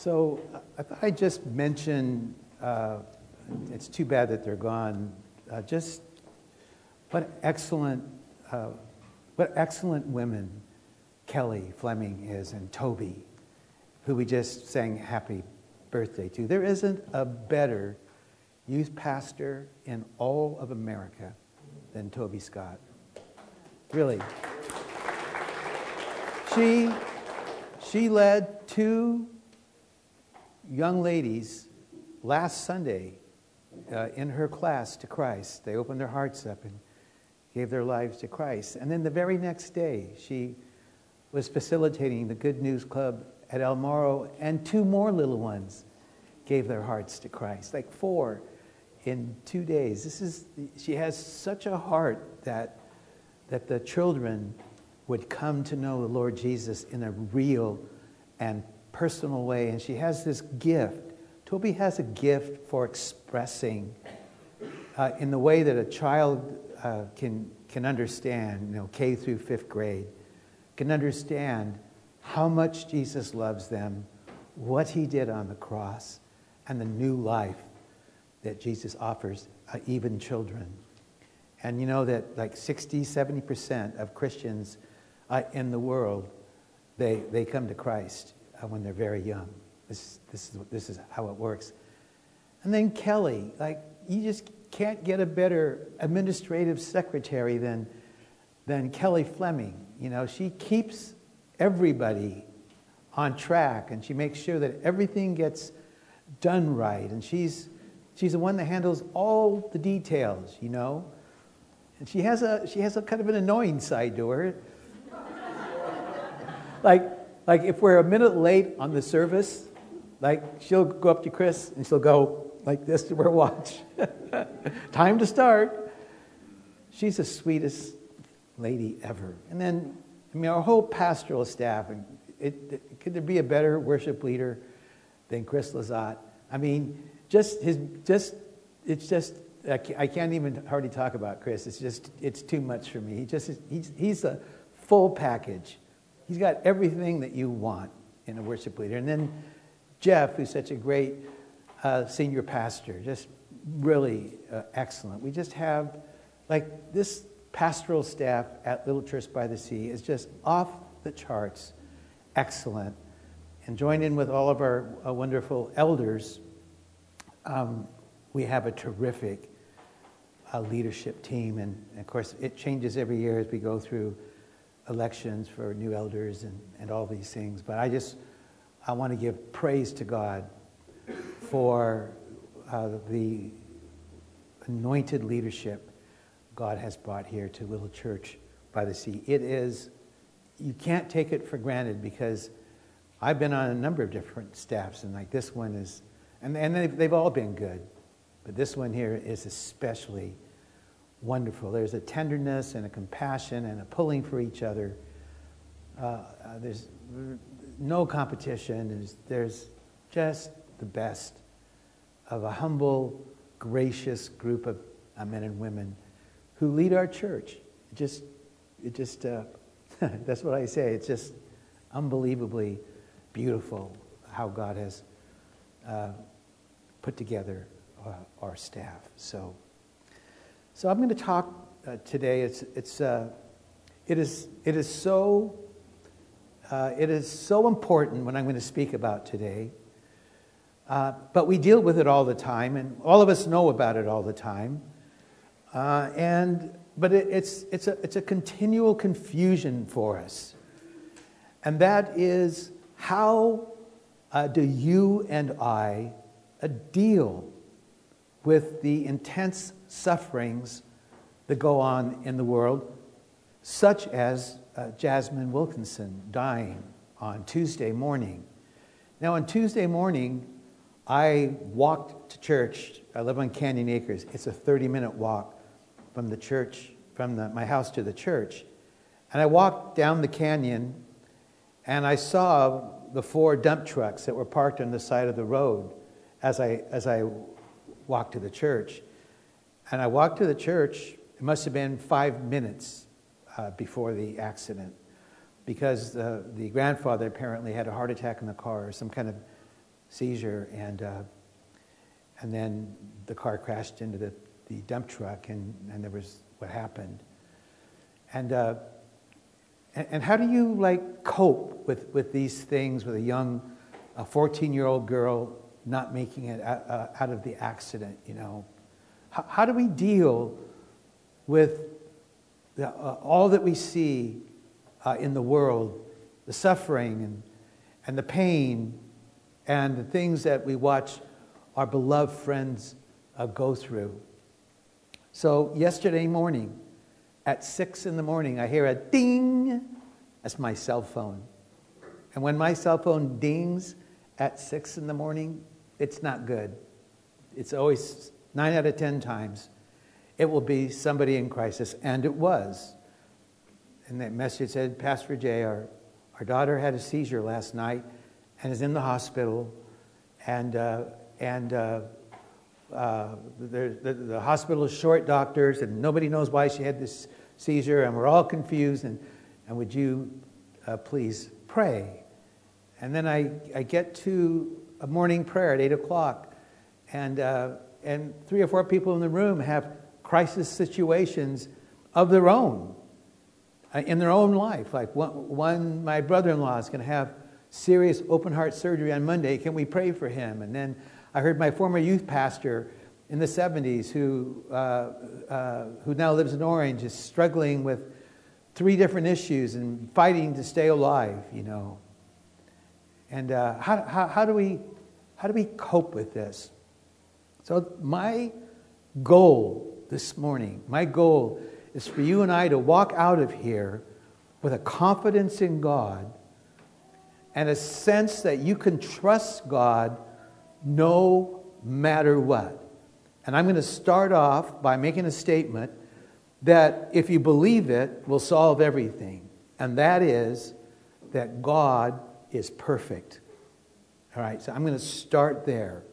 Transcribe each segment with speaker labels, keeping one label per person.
Speaker 1: So I thought I'd just mention, uh, it's too bad that they're gone, uh, just what excellent, uh, what excellent women Kelly Fleming is and Toby, who we just sang happy birthday to. There isn't a better youth pastor in all of America than Toby Scott. Really. She, she led two young ladies last Sunday uh, in her class to Christ. They opened their hearts up and gave their lives to Christ. And then the very next day, she was facilitating the Good News Club at El Morro, and two more little ones gave their hearts to Christ, like four in two days. This is, she has such a heart that, that the children would come to know the Lord Jesus in a real and personal way. And she has this gift. Toby has a gift for expressing uh, in the way that a child uh, can, can understand, you know, K through fifth grade, can understand how much Jesus loves them, what he did on the cross, and the new life that Jesus offers uh, even children. And you know that like 60, 70% of Christians uh, in the world, they, they come to Christ Uh, when they're very young. This, this, is, this is how it works. And then Kelly, like, you just can't get a better administrative secretary than, than Kelly Fleming. You know, she keeps everybody on track and she makes sure that everything gets done right. And she's, she's the one that handles all the details, you know. And she has a, she has a kind of an annoying side to her. like, like if we're a minute late on the service, like she'll go up to Chris and she'll go like this to her watch. Time to start. She's the sweetest lady ever. And then, I mean, our whole pastoral staff, it, it, could there be a better worship leader than Chris Lazat? I mean, just his, just, it's just, I can't even hardly talk about Chris. It's just, it's too much for me. He just, he's, he's a full package. He's got everything that you want in a worship leader. And then Jeff, who's such a great uh, senior pastor, just really uh, excellent. We just have, like, this pastoral staff at Little Church by the Sea is just off the charts, excellent. And join in with all of our uh, wonderful elders. Um, we have a terrific uh, leadership team, and, and of course, it changes every year as we go through elections for new elders and, and all these things. But I just I want to give praise to God for uh, the anointed leadership God has brought here to Little Church by the Sea. It is, you can't take it for granted because I've been on a number of different staffs, and like this one is, and, and they've, they've all been good, but this one here is especially wonderful. There's a tenderness and a compassion and a pulling for each other. Uh, uh, there's no competition. There's, there's just the best of a humble, gracious group of uh, men and women who lead our church. It just, it just, uh, that's what I say. It's just unbelievably beautiful how God has uh, put together uh, our staff. So, so I'm going to talk uh, today. It's, it's, uh, it, is, it is so uh, it is so important what I'm going to speak about today. Uh, but we deal with it all the time, and all of us know about it all the time. Uh, and, but it, it's, it's, a, it's a continual confusion for us. And that is how uh, do you and I deal with the intense sufferings that go on in the world, such as uh, Jasmine Wilkinson dying on Tuesday morning. Now, on Tuesday morning, I walked to church. I live on Canyon Acres. It's a 30 minute walk from the church, from the, my house to the church. And I walked down the canyon and I saw the four dump trucks that were parked on the side of the road as I, as I walked to the church. And I walked to the church, it must have been five minutes uh, before the accident because the, the grandfather apparently had a heart attack in the car or some kind of seizure, and, uh, and then the car crashed into the, the dump truck, and, and there was what happened. And, uh, and, and, how do you like cope with, with these things with a young, a 14 year old girl not making it out, uh, out of the accident, you know? How, how do we deal with the, uh, all that we see uh, in the world, the suffering and, and the pain and the things that we watch our beloved friends uh, go through? So, yesterday morning, at six in the morning, I hear a ding. That's my cell phone. And when my cell phone dings at six in the morning, it's not good. It's always nine out of ten times, it will be somebody in crisis. And it was. And that message said, Pastor Jay, our, our daughter had a seizure last night and is in the hospital. And, uh, and uh, uh, the, the, the, hospital is short doctors, and nobody knows why she had this seizure, and we're all confused. And, and would you uh, please pray? And then I, I get to a morning prayer at 8 o'clock, and, uh, and three or four people in the room have crisis situations of their own uh, in their own life. Like one, one my brother in law is going to have serious open heart surgery on Monday. Can we pray for him? And then I heard my former youth pastor in the 70s who, uh, uh, who now lives in Orange is struggling with three different issues and fighting to stay alive, you know. And uh, how, how, how, do we, how do we cope with this? So, my goal this morning, my goal is for you and I to walk out of here with a confidence in God and a sense that you can trust God no matter what. And I'm going to start off by making a statement that, if you believe it, will solve everything. And that is that God is perfect. All right, so I'm going to start there.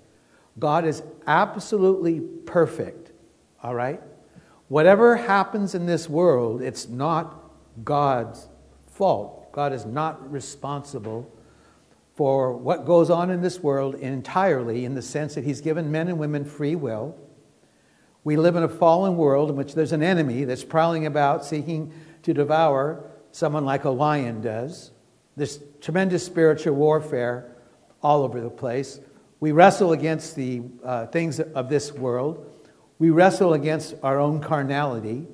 Speaker 1: God is absolutely perfect. All right? Whatever happens in this world, it's not God's fault. God is not responsible for what goes on in this world entirely in the sense that He's given men and women free will. We live in a fallen world in which there's an enemy that's prowling about seeking to devour someone like a lion does. There's tremendous spiritual warfare all over the place. We wrestle against the uh, things of this world. We wrestle against our own carnality.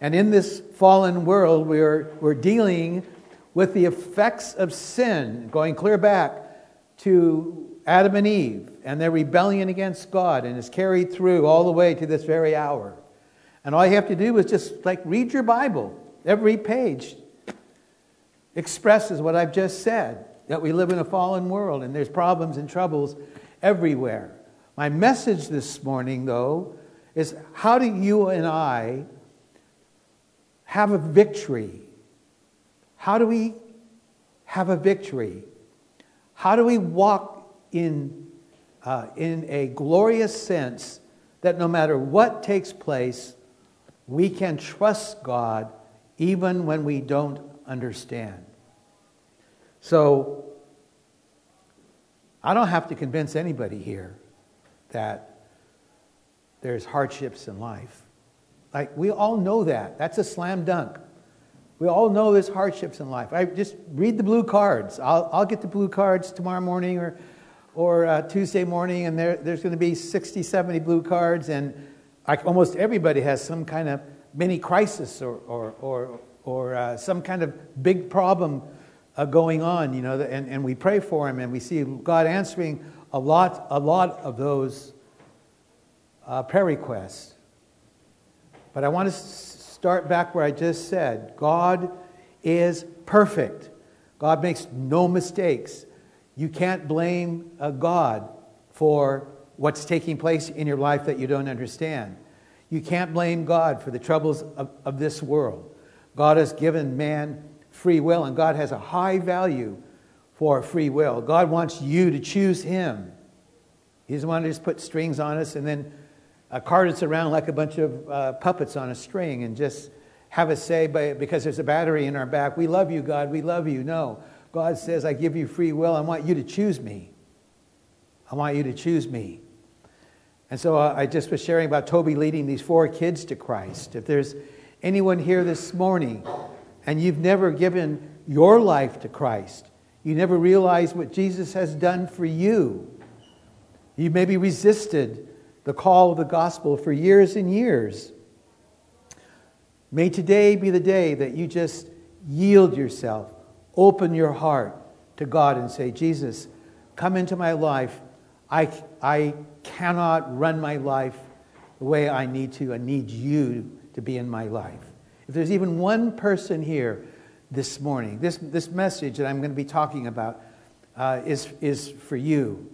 Speaker 1: And in this fallen world, we're, we're dealing with the effects of sin, going clear back to Adam and Eve and their rebellion against God, and is carried through all the way to this very hour. And all you have to do is just like read your Bible. Every page expresses what I've just said that we live in a fallen world and there's problems and troubles everywhere. My message this morning, though, is how do you and I have a victory how do we have a victory? How do we walk in, uh, in a glorious sense that no matter what takes place, we can trust God even when we don't understand? So, I don't have to convince anybody here that there's hardships in life. Like, we all know that. That's a slam dunk. We all know there's hardships in life. I just read the blue cards. I'll, I'll get the blue cards tomorrow morning or, or uh, Tuesday morning, and there, there's going to be 60, 70 blue cards, and I, almost everybody has some kind of mini crisis or, or, or, or uh, some kind of big problem uh, going on, you know, and, and we pray for him and we see God answering a lot, a lot of those uh, prayer requests. But I want to start back where I just said God is perfect, God makes no mistakes. You can't blame a God for what's taking place in your life that you don't understand. You can't blame God for the troubles of, of this world. God has given man free will, and God has a high value for free will. God wants you to choose Him. He doesn't want to just put strings on us and then uh, cart us around like a bunch of uh, puppets on a string and just have us say, by, because there's a battery in our back, we love you, God, we love you. No. God says, I give you free will. I want you to choose me. I want you to choose me. And so uh, I just was sharing about Toby leading these four kids to Christ. If there's anyone here this morning and you've never given your life to Christ, you never realize what Jesus has done for you, you maybe resisted the call of the gospel for years and years. May today be the day that you just yield yourself, open your heart to God and say, Jesus, come into my life. I, I cannot run my life the way I need to. I need you to be in my life. If there's even one person here this morning, this, this message that I'm going to be talking about uh, is, is for you.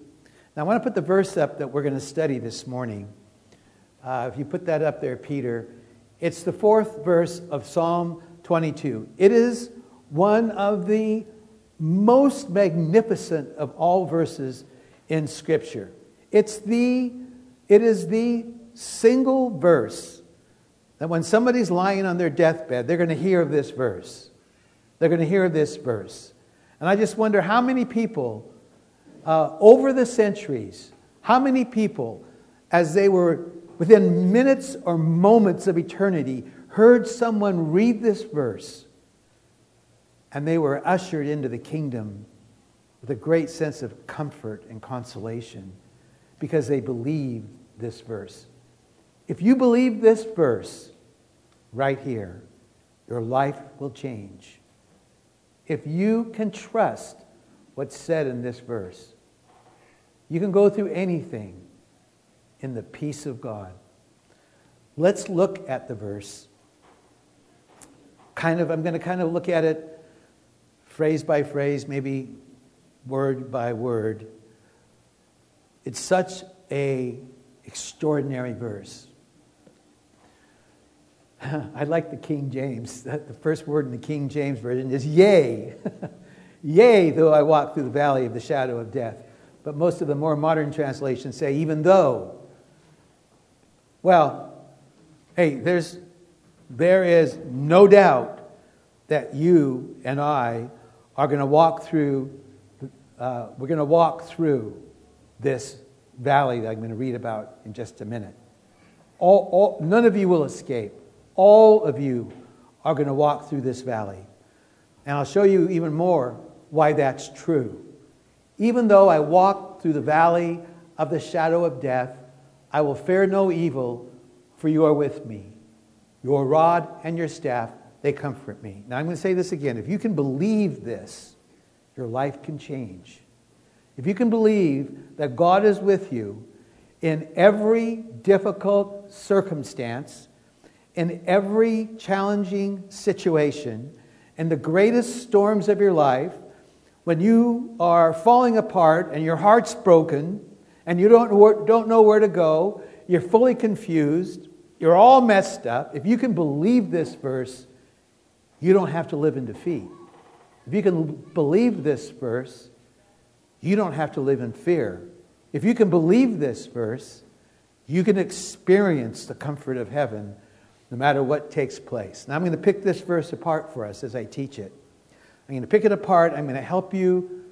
Speaker 1: Now, I want to put the verse up that we're going to study this morning. Uh, if you put that up there, Peter, it's the fourth verse of Psalm 22. It is one of the most magnificent of all verses in Scripture. It's the, it is the single verse that when somebody's lying on their deathbed, they're going to hear this verse. They're going to hear this verse. And I just wonder how many people uh, over the centuries, how many people, as they were within minutes or moments of eternity, heard someone read this verse and they were ushered into the kingdom with a great sense of comfort and consolation because they believed this verse. If you believe this verse right here, your life will change. If you can trust what's said in this verse, you can go through anything in the peace of God. Let's look at the verse. Kind of, I'm going to kind of look at it phrase by phrase, maybe word by word. It's such a extraordinary verse. I like the King James. The first word in the King James version is yea. yea, though I walk through the valley of the shadow of death. But most of the more modern translations say, even though. Well, hey, there's, there is no doubt that you and I are going to walk through, uh, we're going to walk through this valley that I'm going to read about in just a minute. All, all, none of you will escape. All of you are going to walk through this valley. And I'll show you even more why that's true. Even though I walk through the valley of the shadow of death, I will fear no evil, for you are with me. Your rod and your staff, they comfort me. Now I'm going to say this again. If you can believe this, your life can change. If you can believe that God is with you in every difficult circumstance, in every challenging situation, in the greatest storms of your life, when you are falling apart and your heart's broken and you don't, don't know where to go, you're fully confused, you're all messed up, if you can believe this verse, you don't have to live in defeat. If you can believe this verse, you don't have to live in fear. If you can believe this verse, you can experience the comfort of heaven no matter what takes place. Now, I'm going to pick this verse apart for us as I teach it. I'm going to pick it apart. I'm going to help you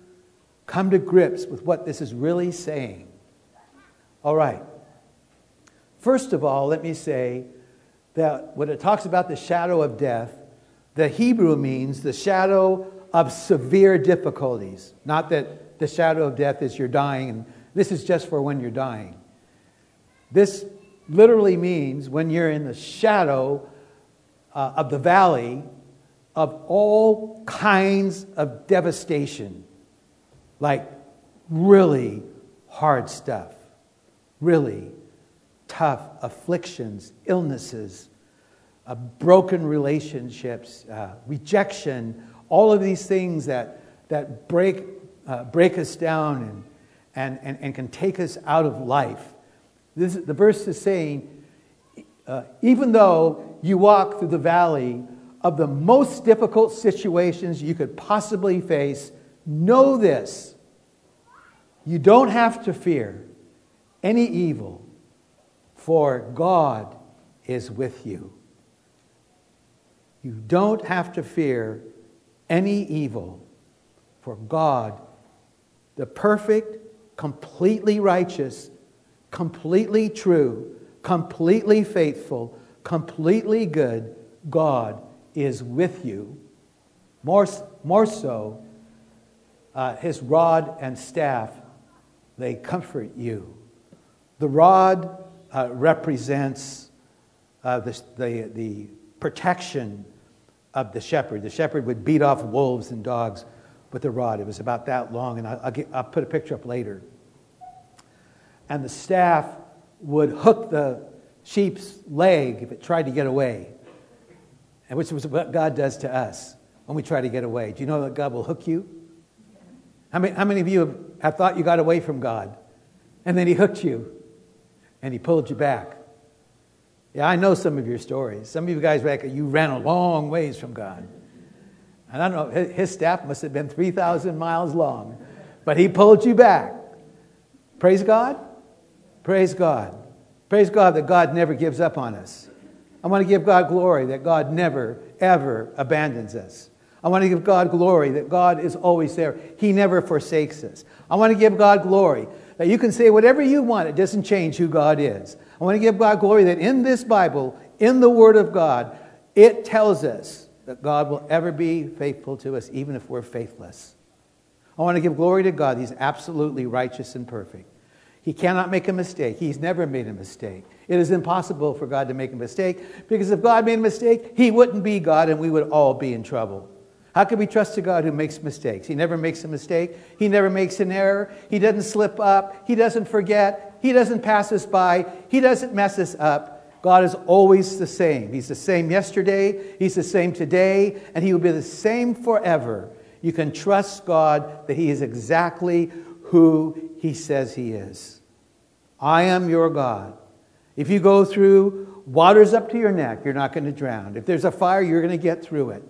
Speaker 1: come to grips with what this is really saying. All right. First of all, let me say that when it talks about the shadow of death, the Hebrew means the shadow of severe difficulties. Not that the shadow of death is you're dying, and this is just for when you're dying. This literally means when you're in the shadow uh, of the valley of all kinds of devastation, like really hard stuff, really tough afflictions, illnesses, uh, broken relationships, uh, rejection, all of these things that, that break, uh, break us down and, and, and, and can take us out of life. This, the verse is saying, uh, even though you walk through the valley of the most difficult situations you could possibly face, know this. You don't have to fear any evil, for God is with you. You don't have to fear any evil, for God, the perfect, completely righteous, completely true, completely faithful, completely good God is with you. More, more so, uh, his rod and staff, they comfort you. The rod uh, represents uh, the, the, the protection of the shepherd. The shepherd would beat off wolves and dogs with the rod. It was about that long, and I'll, I'll, get, I'll put a picture up later. And the staff would hook the sheep's leg if it tried to get away, and which was what God does to us when we try to get away. Do you know that God will hook you? How many, how many of you have thought you got away from God, and then He hooked you, and He pulled you back? Yeah, I know some of your stories. Some of you guys back, you ran a long ways from God. And I don't know, his staff must have been 3,000 miles long, but he pulled you back. Praise God. Praise God. Praise God that God never gives up on us. I want to give God glory that God never, ever abandons us. I want to give God glory that God is always there. He never forsakes us. I want to give God glory that you can say whatever you want, it doesn't change who God is. I want to give God glory that in this Bible, in the Word of God, it tells us that God will ever be faithful to us, even if we're faithless. I want to give glory to God. He's absolutely righteous and perfect. He cannot make a mistake. He's never made a mistake. It is impossible for God to make a mistake because if God made a mistake, He wouldn't be God and we would all be in trouble. How can we trust a God who makes mistakes? He never makes a mistake. He never makes an error. He doesn't slip up. He doesn't forget. He doesn't pass us by. He doesn't mess us up. God is always the same. He's the same yesterday, He's the same today, and He will be the same forever. You can trust God that He is exactly who He says He is. I am your God. If you go through waters up to your neck, you're not going to drown. If there's a fire, you're going to get through it.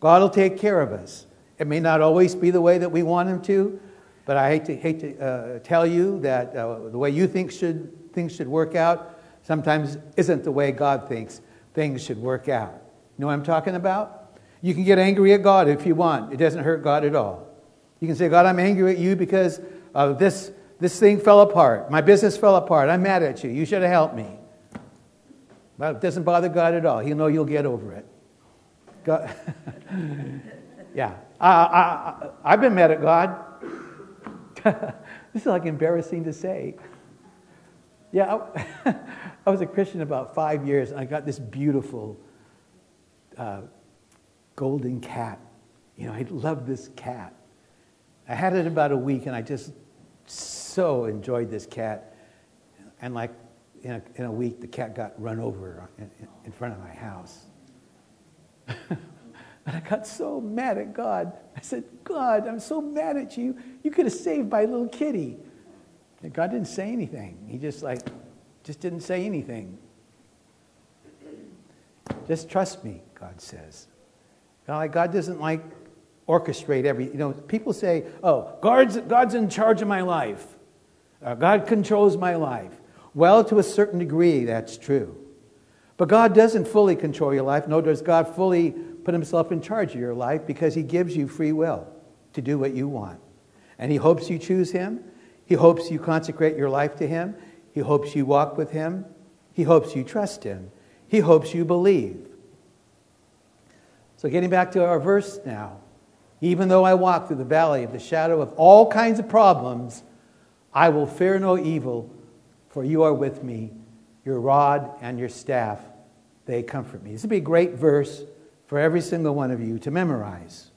Speaker 1: God will take care of us. It may not always be the way that we want Him to, but I hate to, hate to uh, tell you that uh, the way you think should, things should work out sometimes isn't the way God thinks things should work out. You know what I'm talking about? You can get angry at God if you want, it doesn't hurt God at all. You can say, God, I'm angry at you because of this, this thing fell apart. My business fell apart. I'm mad at you. You should have helped me. Well, it doesn't bother God at all. He'll know you'll get over it. God, yeah. I, I, have been mad at God. this is like embarrassing to say. Yeah, I, I, was a Christian about five years, and I got this beautiful uh, golden cat. You know, I loved this cat. I had it about a week, and I just so enjoyed this cat. And like in a, in a week, the cat got run over in, in front of my house. and I got so mad at God. I said, God, I'm so mad at you. You could have saved my little kitty. And God didn't say anything. He just like, just didn't say anything. Just trust me, God says. God doesn't like orchestrate every, you know, people say, oh, God's, God's in charge of my life. Uh, God controls my life. Well, to a certain degree, that's true. But God doesn't fully control your life, nor does God fully put himself in charge of your life because he gives you free will to do what you want. And he hopes you choose him, he hopes you consecrate your life to Him. He hopes you walk with Him. He hopes you trust Him. He hopes you believe. So, getting back to our verse now. Even though I walk through the valley of the shadow of all kinds of problems, I will fear no evil, for you are with me. Your rod and your staff, they comfort me. This would be a great verse for every single one of you to memorize.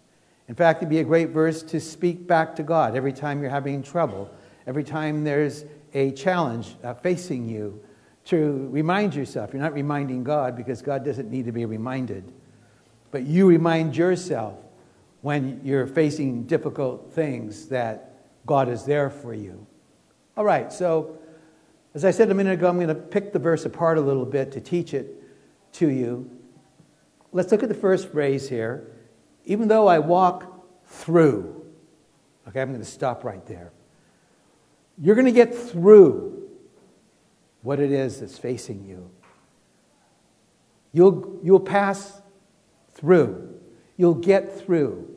Speaker 1: In fact, it'd be a great verse to speak back to God every time you're having trouble every time there's a challenge uh, facing you, to remind yourself. You're not reminding God because God doesn't need to be reminded, but you remind yourself when you're facing difficult things that God is there for you. All right, so as I said a minute ago, I'm going to pick the verse apart a little bit to teach it to you. Let's look at the first phrase here. Even though I walk through, okay, I'm going to stop right there. You're going to get through what it is that's facing you. You'll, you'll pass through. You'll get through.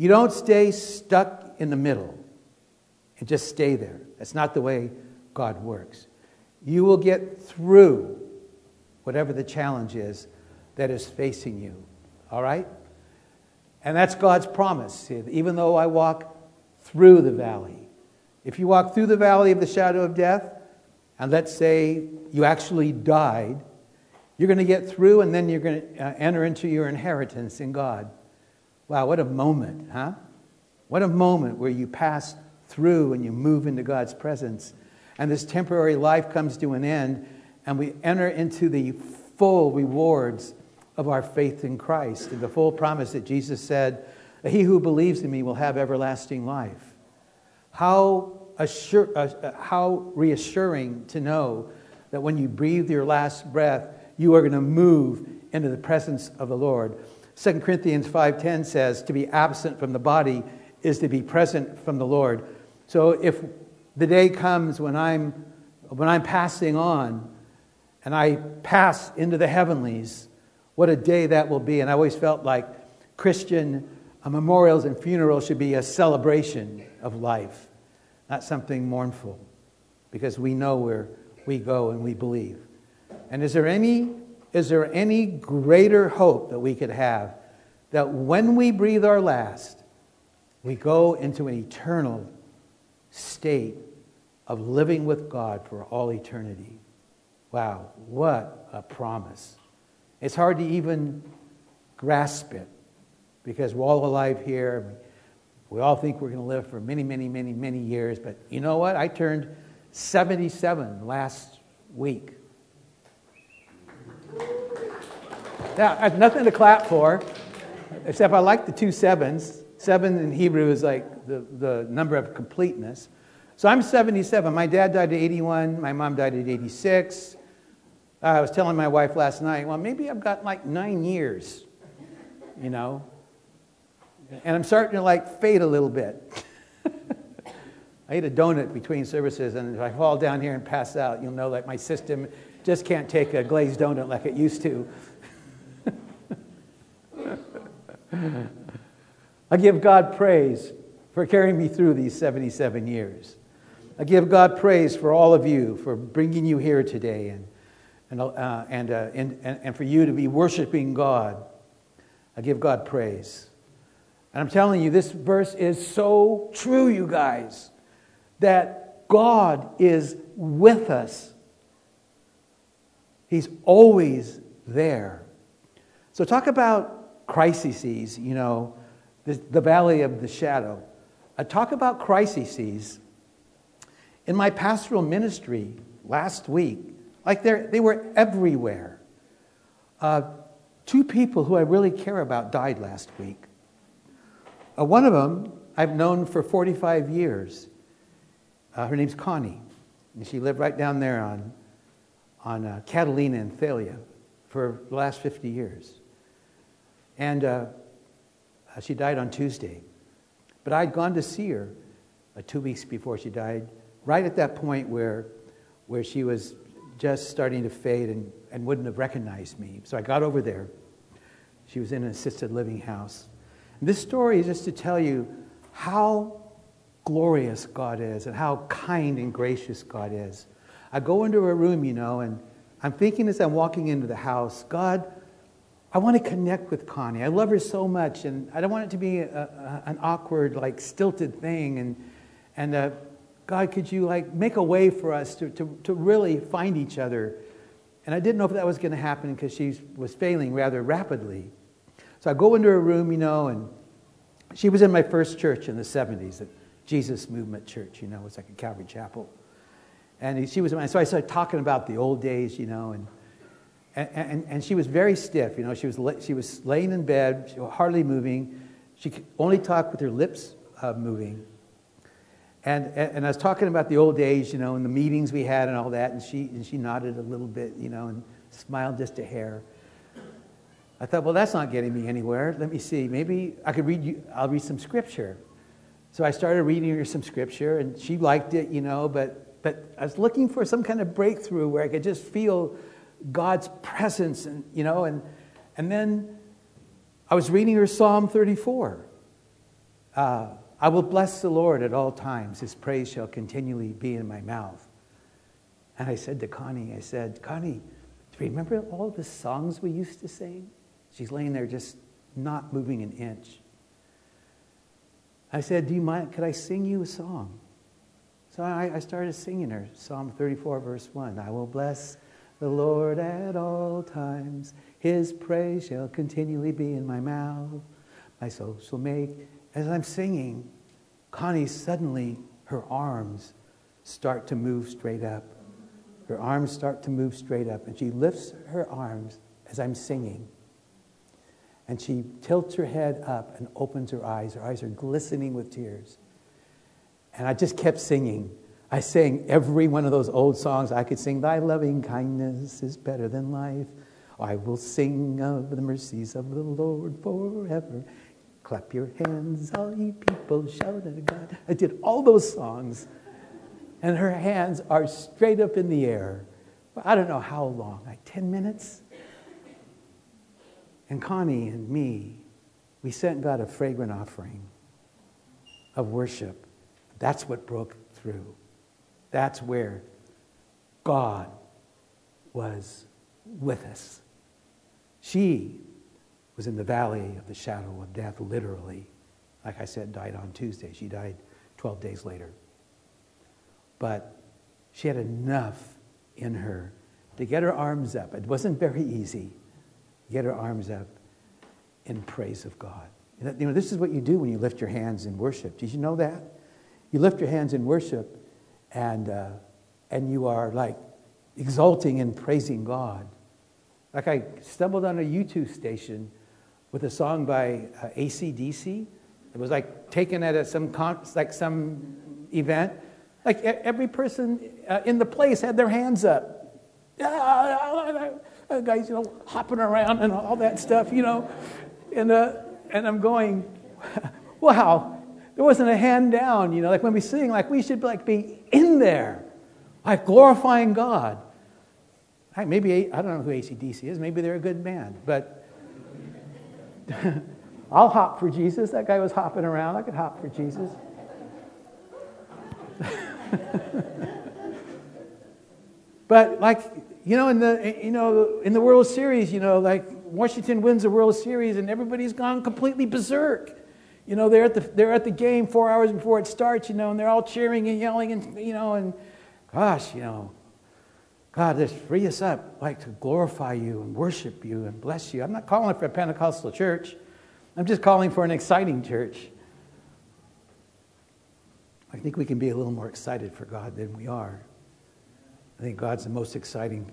Speaker 1: You don't stay stuck in the middle and just stay there. That's not the way God works. You will get through whatever the challenge is that is facing you. All right? And that's God's promise. Even though I walk through the valley, if you walk through the valley of the shadow of death, and let's say you actually died, you're going to get through and then you're going to uh, enter into your inheritance in God. Wow, what a moment, huh? What a moment where you pass through and you move into God's presence. And this temporary life comes to an end, and we enter into the full rewards of our faith in Christ and the full promise that Jesus said, He who believes in me will have everlasting life. How, assure, uh, how reassuring to know that when you breathe your last breath, you are going to move into the presence of the Lord. 2 Corinthians 5:10 says to be absent from the body is to be present from the Lord. So if the day comes when I'm when I'm passing on and I pass into the heavenlies, what a day that will be. And I always felt like Christian uh, memorials and funerals should be a celebration of life, not something mournful, because we know where we go and we believe. And is there any, is there any greater hope that we could have that when we breathe our last, we go into an eternal state of living with God for all eternity? Wow, what a promise. It's hard to even grasp it because we're all alive here. We all think we're going to live for many, many, many, many years. But you know what? I turned 77 last week. Have nothing to clap for, except I like the two sevens. Seven in Hebrew is like the, the number of completeness. So I'm 77. My dad died at 81. My mom died at 86. Uh, I was telling my wife last night, well, maybe I've got like nine years, you know, and I'm starting to like fade a little bit. I ate a donut between services, and if I fall down here and pass out, you'll know that my system just can't take a glazed donut like it used to. I give God praise for carrying me through these 77 years. I give God praise for all of you for bringing you here today and, and, uh, and, uh, and, and for you to be worshiping God. I give God praise. And I'm telling you, this verse is so true, you guys, that God is with us. He's always there. So, talk about crises, you know, the, the valley of the shadow. I talk about crises. In my pastoral ministry last week, like they were everywhere. Uh, two people who I really care about died last week. Uh, one of them I've known for 45 years. Uh, her name's Connie. And she lived right down there on, on uh, Catalina and Thalia for the last 50 years. And uh, uh, she died on Tuesday. But I'd gone to see her uh, two weeks before she died, right at that point where, where she was just starting to fade and, and wouldn't have recognized me. So I got over there. She was in an assisted living house. And this story is just to tell you how glorious God is and how kind and gracious God is. I go into her room, you know, and I'm thinking as I'm walking into the house, God, I want to connect with Connie. I love her so much, and I don't want it to be a, a, an awkward, like stilted thing. And, and uh, God, could you like make a way for us to, to, to really find each other? And I didn't know if that was going to happen because she was failing rather rapidly. So I go into her room, you know, and she was in my first church in the 70s, the Jesus Movement Church, you know, it was like a Calvary Chapel. And she was, my. so I started talking about the old days, you know, and, and, and, and she was very stiff, you know, she was, she was laying in bed, hardly moving. She could only talk with her lips uh, moving. And, and I was talking about the old days, you know, and the meetings we had and all that, and she, and she nodded a little bit, you know, and smiled just a hair. I thought, well, that's not getting me anywhere. Let me see. Maybe I could read you, I'll read some scripture. So I started reading her some scripture, and she liked it, you know, but, but I was looking for some kind of breakthrough where I could just feel God's presence, and, you know, and, and then I was reading her Psalm 34. Uh, I will bless the Lord at all times. His praise shall continually be in my mouth. And I said to Connie, I said, Connie, do you remember all the songs we used to sing? She's laying there just not moving an inch. I said, Do you mind? Could I sing you a song? So I, I started singing her Psalm 34, verse 1. I will bless the Lord at all times. His praise shall continually be in my mouth. My soul shall make. As I'm singing, Connie suddenly, her arms start to move straight up. Her arms start to move straight up, and she lifts her arms as I'm singing. And she tilts her head up and opens her eyes. Her eyes are glistening with tears. And I just kept singing. I sang every one of those old songs I could sing. Thy loving kindness is better than life. I will sing of the mercies of the Lord forever. Clap your hands, all ye people, shout at God. I did all those songs, and her hands are straight up in the air. I don't know how long, like 10 minutes? And Connie and me, we sent God a fragrant offering of worship. That's what broke through. That's where God was with us. She was in the valley of the shadow of death, literally. Like I said, died on Tuesday. She died 12 days later. But she had enough in her to get her arms up. It wasn't very easy. Get her arms up in praise of God. You know, this is what you do when you lift your hands in worship. Did you know that? You lift your hands in worship and, uh, and you are like exalting and praising God. Like I stumbled on a YouTube station with a song by uh, ACDC. It was like taken at a, some con- like some event. Like every person uh, in the place had their hands up. guys, you know, hopping around and all that stuff, you know. And, uh, and I'm going, wow, there wasn't a hand down, you know, like when we sing, like we should like be in there, like glorifying God. Maybe, I don't know who ACDC is, maybe they're a good band, but I'll hop for Jesus. That guy was hopping around. I could hop for Jesus. but like, you know, in the, you know, in the World Series, you know, like Washington wins the World Series and everybody's gone completely berserk. You know, they're at the, they're at the game four hours before it starts, you know, and they're all cheering and yelling and, you know, and gosh, you know, God, just free us up, like to glorify you and worship you and bless you. I'm not calling for a Pentecostal church. I'm just calling for an exciting church. I think we can be a little more excited for God than we are. I think God's the most exciting.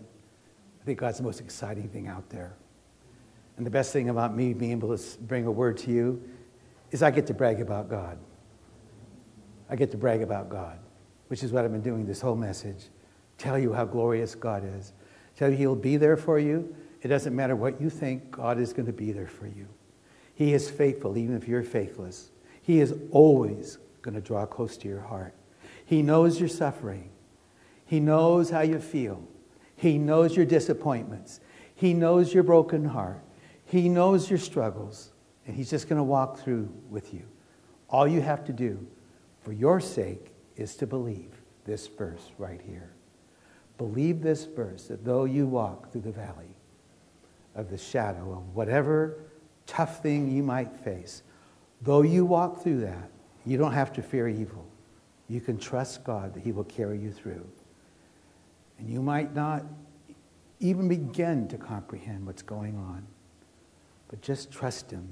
Speaker 1: I think God's the most exciting thing out there. And the best thing about me being able to bring a word to you is I get to brag about God. I get to brag about God, which is what I've been doing this whole message. Tell you how glorious God is. Tell you He'll be there for you. It doesn't matter what you think, God is going to be there for you. He is faithful, even if you're faithless. He is always going to draw close to your heart. He knows your suffering. He knows how you feel. He knows your disappointments. He knows your broken heart. He knows your struggles and He's just going to walk through with you. All you have to do for your sake is to believe this verse right here. Believe this verse that though you walk through the valley of the shadow of whatever tough thing you might face, though you walk through that, you don't have to fear evil. You can trust God that He will carry you through. And you might not even begin to comprehend what's going on, but just trust Him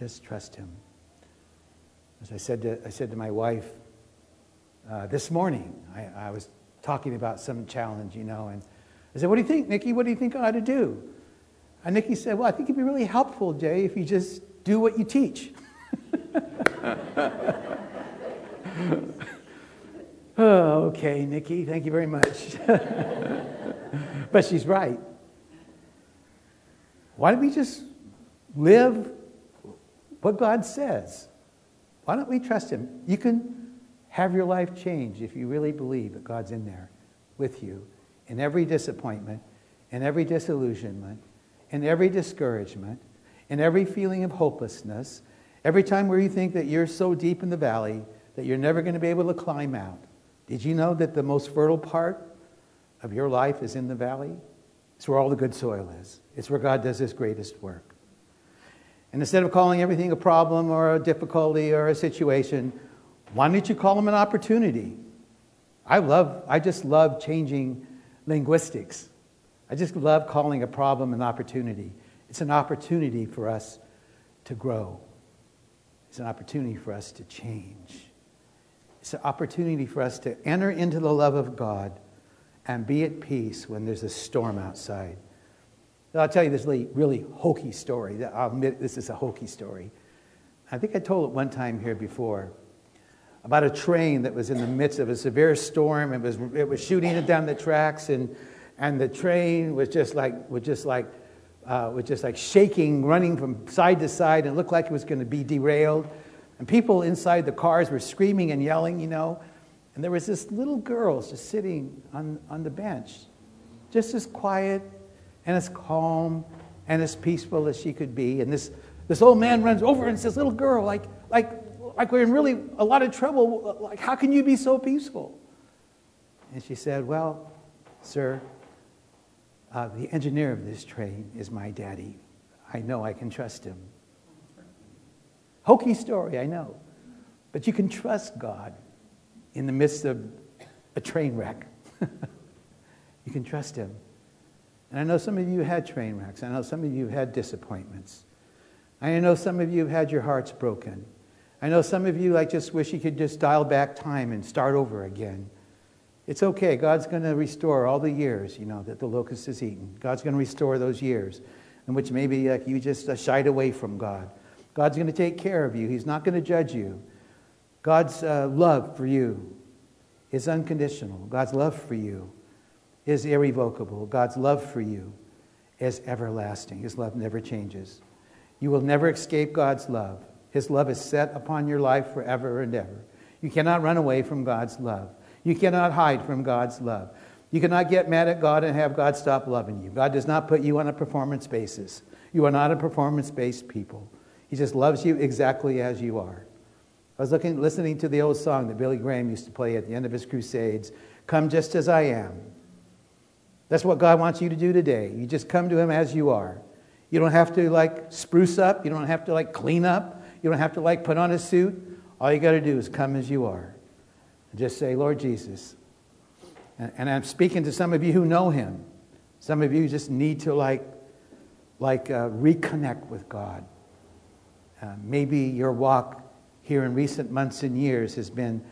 Speaker 1: just trust Him. As I said to, I said to my wife uh, this morning, I, I was talking about some challenge, you know, and I said, What do you think, Nikki? What do you think I ought to do? And Nikki said, Well, I think it'd be really helpful, Jay, if you just do what you teach. oh, okay, Nikki, thank you very much. but she's right. Why don't we just live what God says. Why don't we trust Him? You can have your life change if you really believe that God's in there with you in every disappointment, in every disillusionment, in every discouragement, in every feeling of hopelessness, Every time where you think that you're so deep in the valley that you're never going to be able to climb out, did you know that the most fertile part of your life is in the valley? It's where all the good soil is. It's where God does his greatest work. And instead of calling everything a problem or a difficulty or a situation, why don't you call them an opportunity? I love, I just love changing linguistics. I just love calling a problem an opportunity. It's an opportunity for us to grow. It's an opportunity for us to change. It's an opportunity for us to enter into the love of God and be at peace when there's a storm outside. I'll tell you this really, really hokey story. I'll admit this is a hokey story. I think I told it one time here before about a train that was in the midst of a severe storm. It was, it was shooting it down the tracks, and, and the train was just like, was just like, uh, was just like shaking, running from side to side, and looked like it was going to be derailed. And people inside the cars were screaming and yelling, you know. And there was this little girl just sitting on, on the bench, just as quiet and as calm and as peaceful as she could be. And this, this old man runs over and says, Little girl, like, like, like we're in really a lot of trouble. Like, how can you be so peaceful? And she said, Well, sir, uh, the engineer of this train is my daddy. I know I can trust him. Hokey story, I know. But you can trust God in the midst of a train wreck. you can trust him. And I know some of you had train wrecks. I know some of you had disappointments. I know some of you have had your hearts broken. I know some of you, I just wish you could just dial back time and start over again. It's okay. God's going to restore all the years, you know, that the locust has eaten. God's going to restore those years in which maybe like, you just uh, shied away from God. God's going to take care of you. He's not going to judge you. God's uh, love for you is unconditional. God's love for you is irrevocable. God's love for you is everlasting. His love never changes. You will never escape God's love. His love is set upon your life forever and ever. You cannot run away from God's love. You cannot hide from God's love. You cannot get mad at God and have God stop loving you. God does not put you on a performance basis. You are not a performance based people. He just loves you exactly as you are. I was looking, listening to the old song that Billy Graham used to play at the end of his crusades Come just as I am. That's what God wants you to do today. You just come to Him as you are. You don't have to like spruce up. You don't have to like clean up. You don't have to like put on a suit. All you got to do is come as you are. And just say, Lord Jesus. And, and, I'm speaking to some of you who know Him. Some of you just need to like, like uh, reconnect with God. Uh, maybe your walk here in recent months and years has been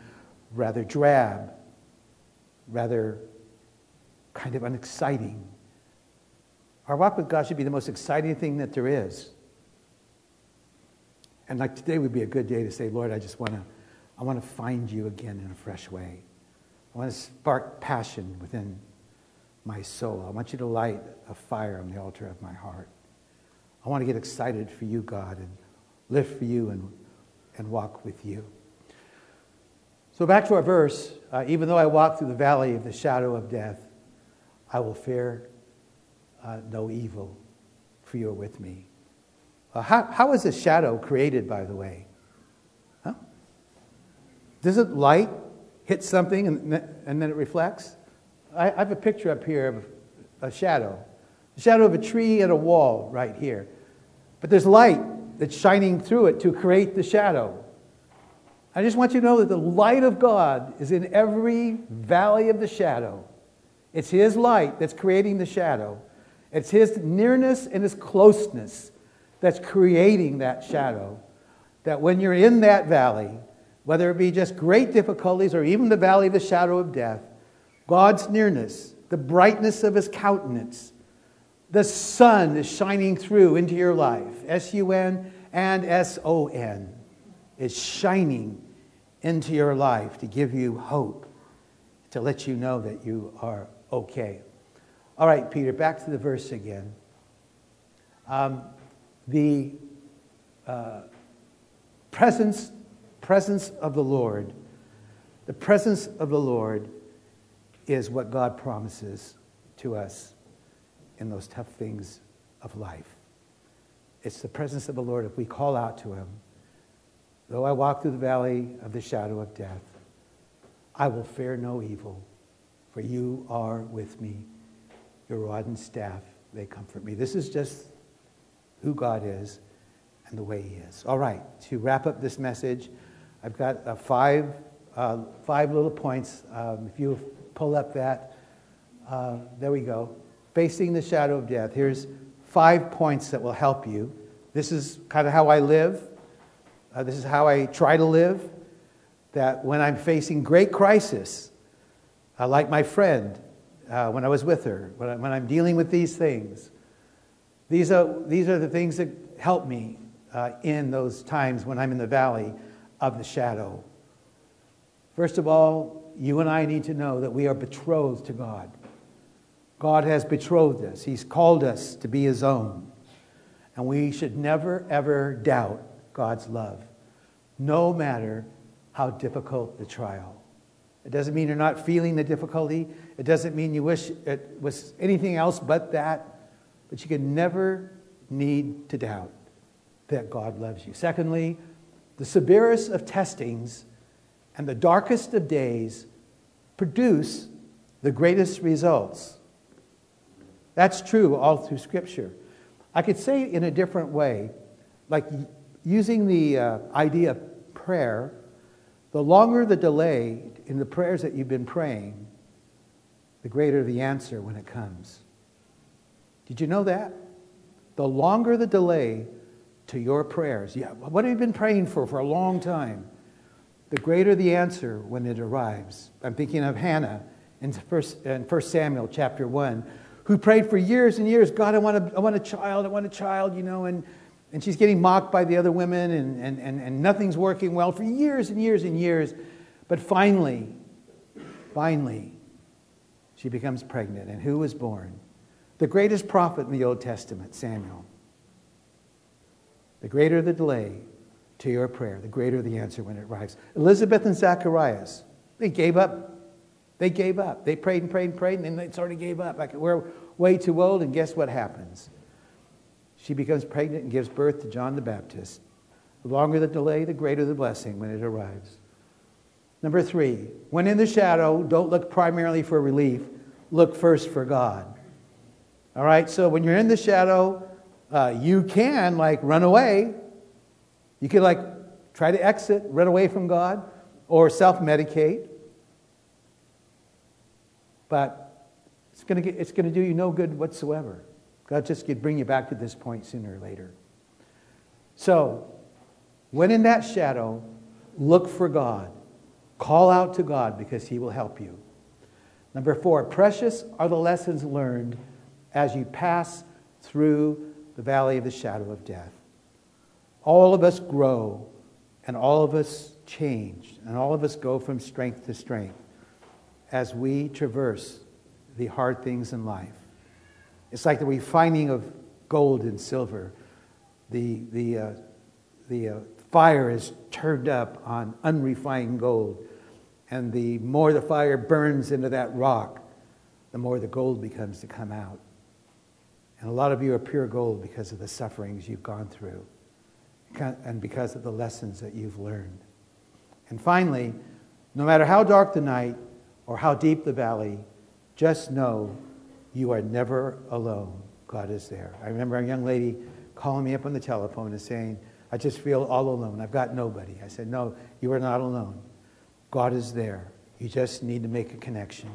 Speaker 1: rather drab, rather kind of unexciting. Our walk with God should be the most exciting thing that there is. And like today would be a good day to say, Lord, I just want to I want to find you again in a fresh way. I want to spark passion within my soul. I want you to light a fire on the altar of my heart. I want to get excited for you, God, and live for you and, and walk with you. So, back to our verse uh, even though I walk through the valley of the shadow of death, I will fear uh, no evil, for you are with me. Uh, how, how is a shadow created, by the way? Huh? Does it light hit something and, and then it reflects? I, I have a picture up here of a shadow. The shadow of a tree and a wall right here. But there's light that's shining through it to create the shadow. I just want you to know that the light of God is in every valley of the shadow. It's His light that's creating the shadow. It's His nearness and His closeness that's creating that shadow. That when you're in that valley, whether it be just great difficulties or even the valley of the shadow of death, God's nearness, the brightness of His countenance, the sun is shining through into your life. S U N and S O N is shining into your life to give you hope, to let you know that you are okay. All right, Peter, back to the verse again. Um, the uh, presence, presence of the Lord, the presence of the Lord is what God promises to us in those tough things of life. It's the presence of the Lord. If we call out to Him, Though I walk through the valley of the shadow of death, I will fear no evil, for you are with me. Your rod and staff, they comfort me. This is just who God is and the way He is. All right, to wrap up this message, I've got uh, five, uh, five little points. Um, if you pull up that, uh, there we go. Facing the shadow of death. Here's five points that will help you. This is kind of how I live. Uh, this is how I try to live. That when I'm facing great crisis, uh, like my friend uh, when I was with her, when, I, I'm dealing with these things, these are, these are the things that help me uh, in those times when I'm in the valley of the shadow. First of all, you and I need to know that we are betrothed to God. God has betrothed us, He's called us to be His own. And we should never, ever doubt God's love, no matter how difficult the trial. It doesn't mean you're not feeling the difficulty. It doesn't mean you wish it was anything else but that. But you can never need to doubt that God loves you. Secondly, the severest of testings and the darkest of days produce the greatest results. That's true all through Scripture. I could say it in a different way, like using the uh, idea of prayer, the longer the delay in the prayers that you've been praying, the greater the answer when it comes. Did you know that? The longer the delay to your prayers, yeah, what have you been praying for for a long time? The greater the answer when it arrives. I'm thinking of Hannah in 1 Samuel chapter 1, who prayed for years and years God, I want a, I want a child, I want a child, you know, and and she's getting mocked by the other women, and, and, and, and nothing's working well for years and years and years. But finally, finally, she becomes pregnant. And who was born? The greatest prophet in the Old Testament, Samuel. The greater the delay to your prayer, the greater the answer when it arrives. Elizabeth and Zacharias, they gave up. They gave up. They prayed and prayed and prayed, and then they sort of gave up. Like, we're way too old, and guess what happens? She becomes pregnant and gives birth to John the Baptist. The longer the delay, the greater the blessing when it arrives. Number three, when in the shadow, don't look primarily for relief, look first for God. All right, so when you're in the shadow, uh, you can like run away. You can like try to exit, run away from God, or self medicate. But it's going to it's to do you no good whatsoever. God just could bring you back to this point sooner or later. So, when in that shadow, look for God. Call out to God because He will help you. Number four, precious are the lessons learned as you pass through the valley of the shadow of death. All of us grow and all of us change and all of us go from strength to strength as we traverse the hard things in life. It's like the refining of gold and silver. The, the, uh, the uh, fire is turned up on unrefined gold. And the more the fire burns into that rock, the more the gold becomes to come out. And a lot of you are pure gold because of the sufferings you've gone through and because of the lessons that you've learned. And finally, no matter how dark the night or how deep the valley, just know you are never alone. God is there. I remember a young lady calling me up on the telephone and saying, I just feel all alone. I've got nobody. I said, No, you are not alone. God is there. You just need to make a connection.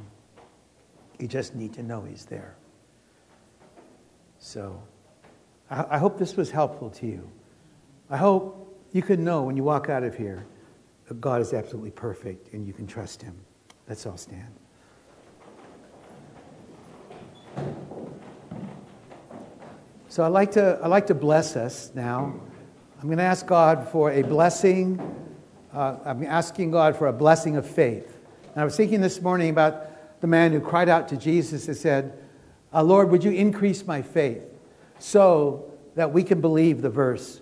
Speaker 1: You just need to know He's there. So, I, I hope this was helpful to you. I hope you can know when you walk out of here that God is absolutely perfect and you can trust Him. Let's all stand. So I'd like to, I'd like to bless us now. I'm going to ask God for a blessing. Uh, I'm asking God for a blessing of faith. And I was thinking this morning about the man who cried out to Jesus and said, uh, Lord, would you increase my faith so that we can believe the verse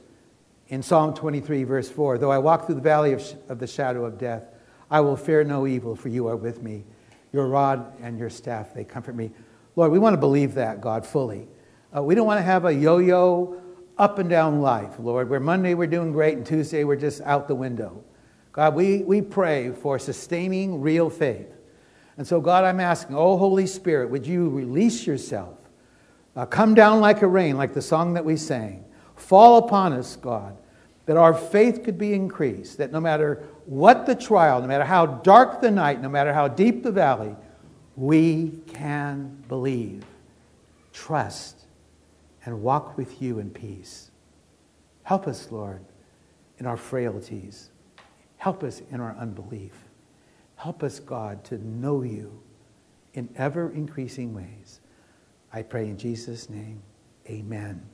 Speaker 1: in Psalm 23, verse 4 Though I walk through the valley of, sh- of the shadow of death, I will fear no evil, for you are with me. Your rod and your staff, they comfort me. Lord, we want to believe that, God, fully. Uh, we don't want to have a yo yo up and down life, Lord, where Monday we're doing great and Tuesday we're just out the window. God, we, we pray for sustaining real faith. And so, God, I'm asking, oh, Holy Spirit, would you release yourself? Uh, come down like a rain, like the song that we sang. Fall upon us, God, that our faith could be increased, that no matter what the trial, no matter how dark the night, no matter how deep the valley, we can believe, trust, and walk with you in peace. Help us, Lord, in our frailties. Help us in our unbelief. Help us, God, to know you in ever increasing ways. I pray in Jesus' name, amen.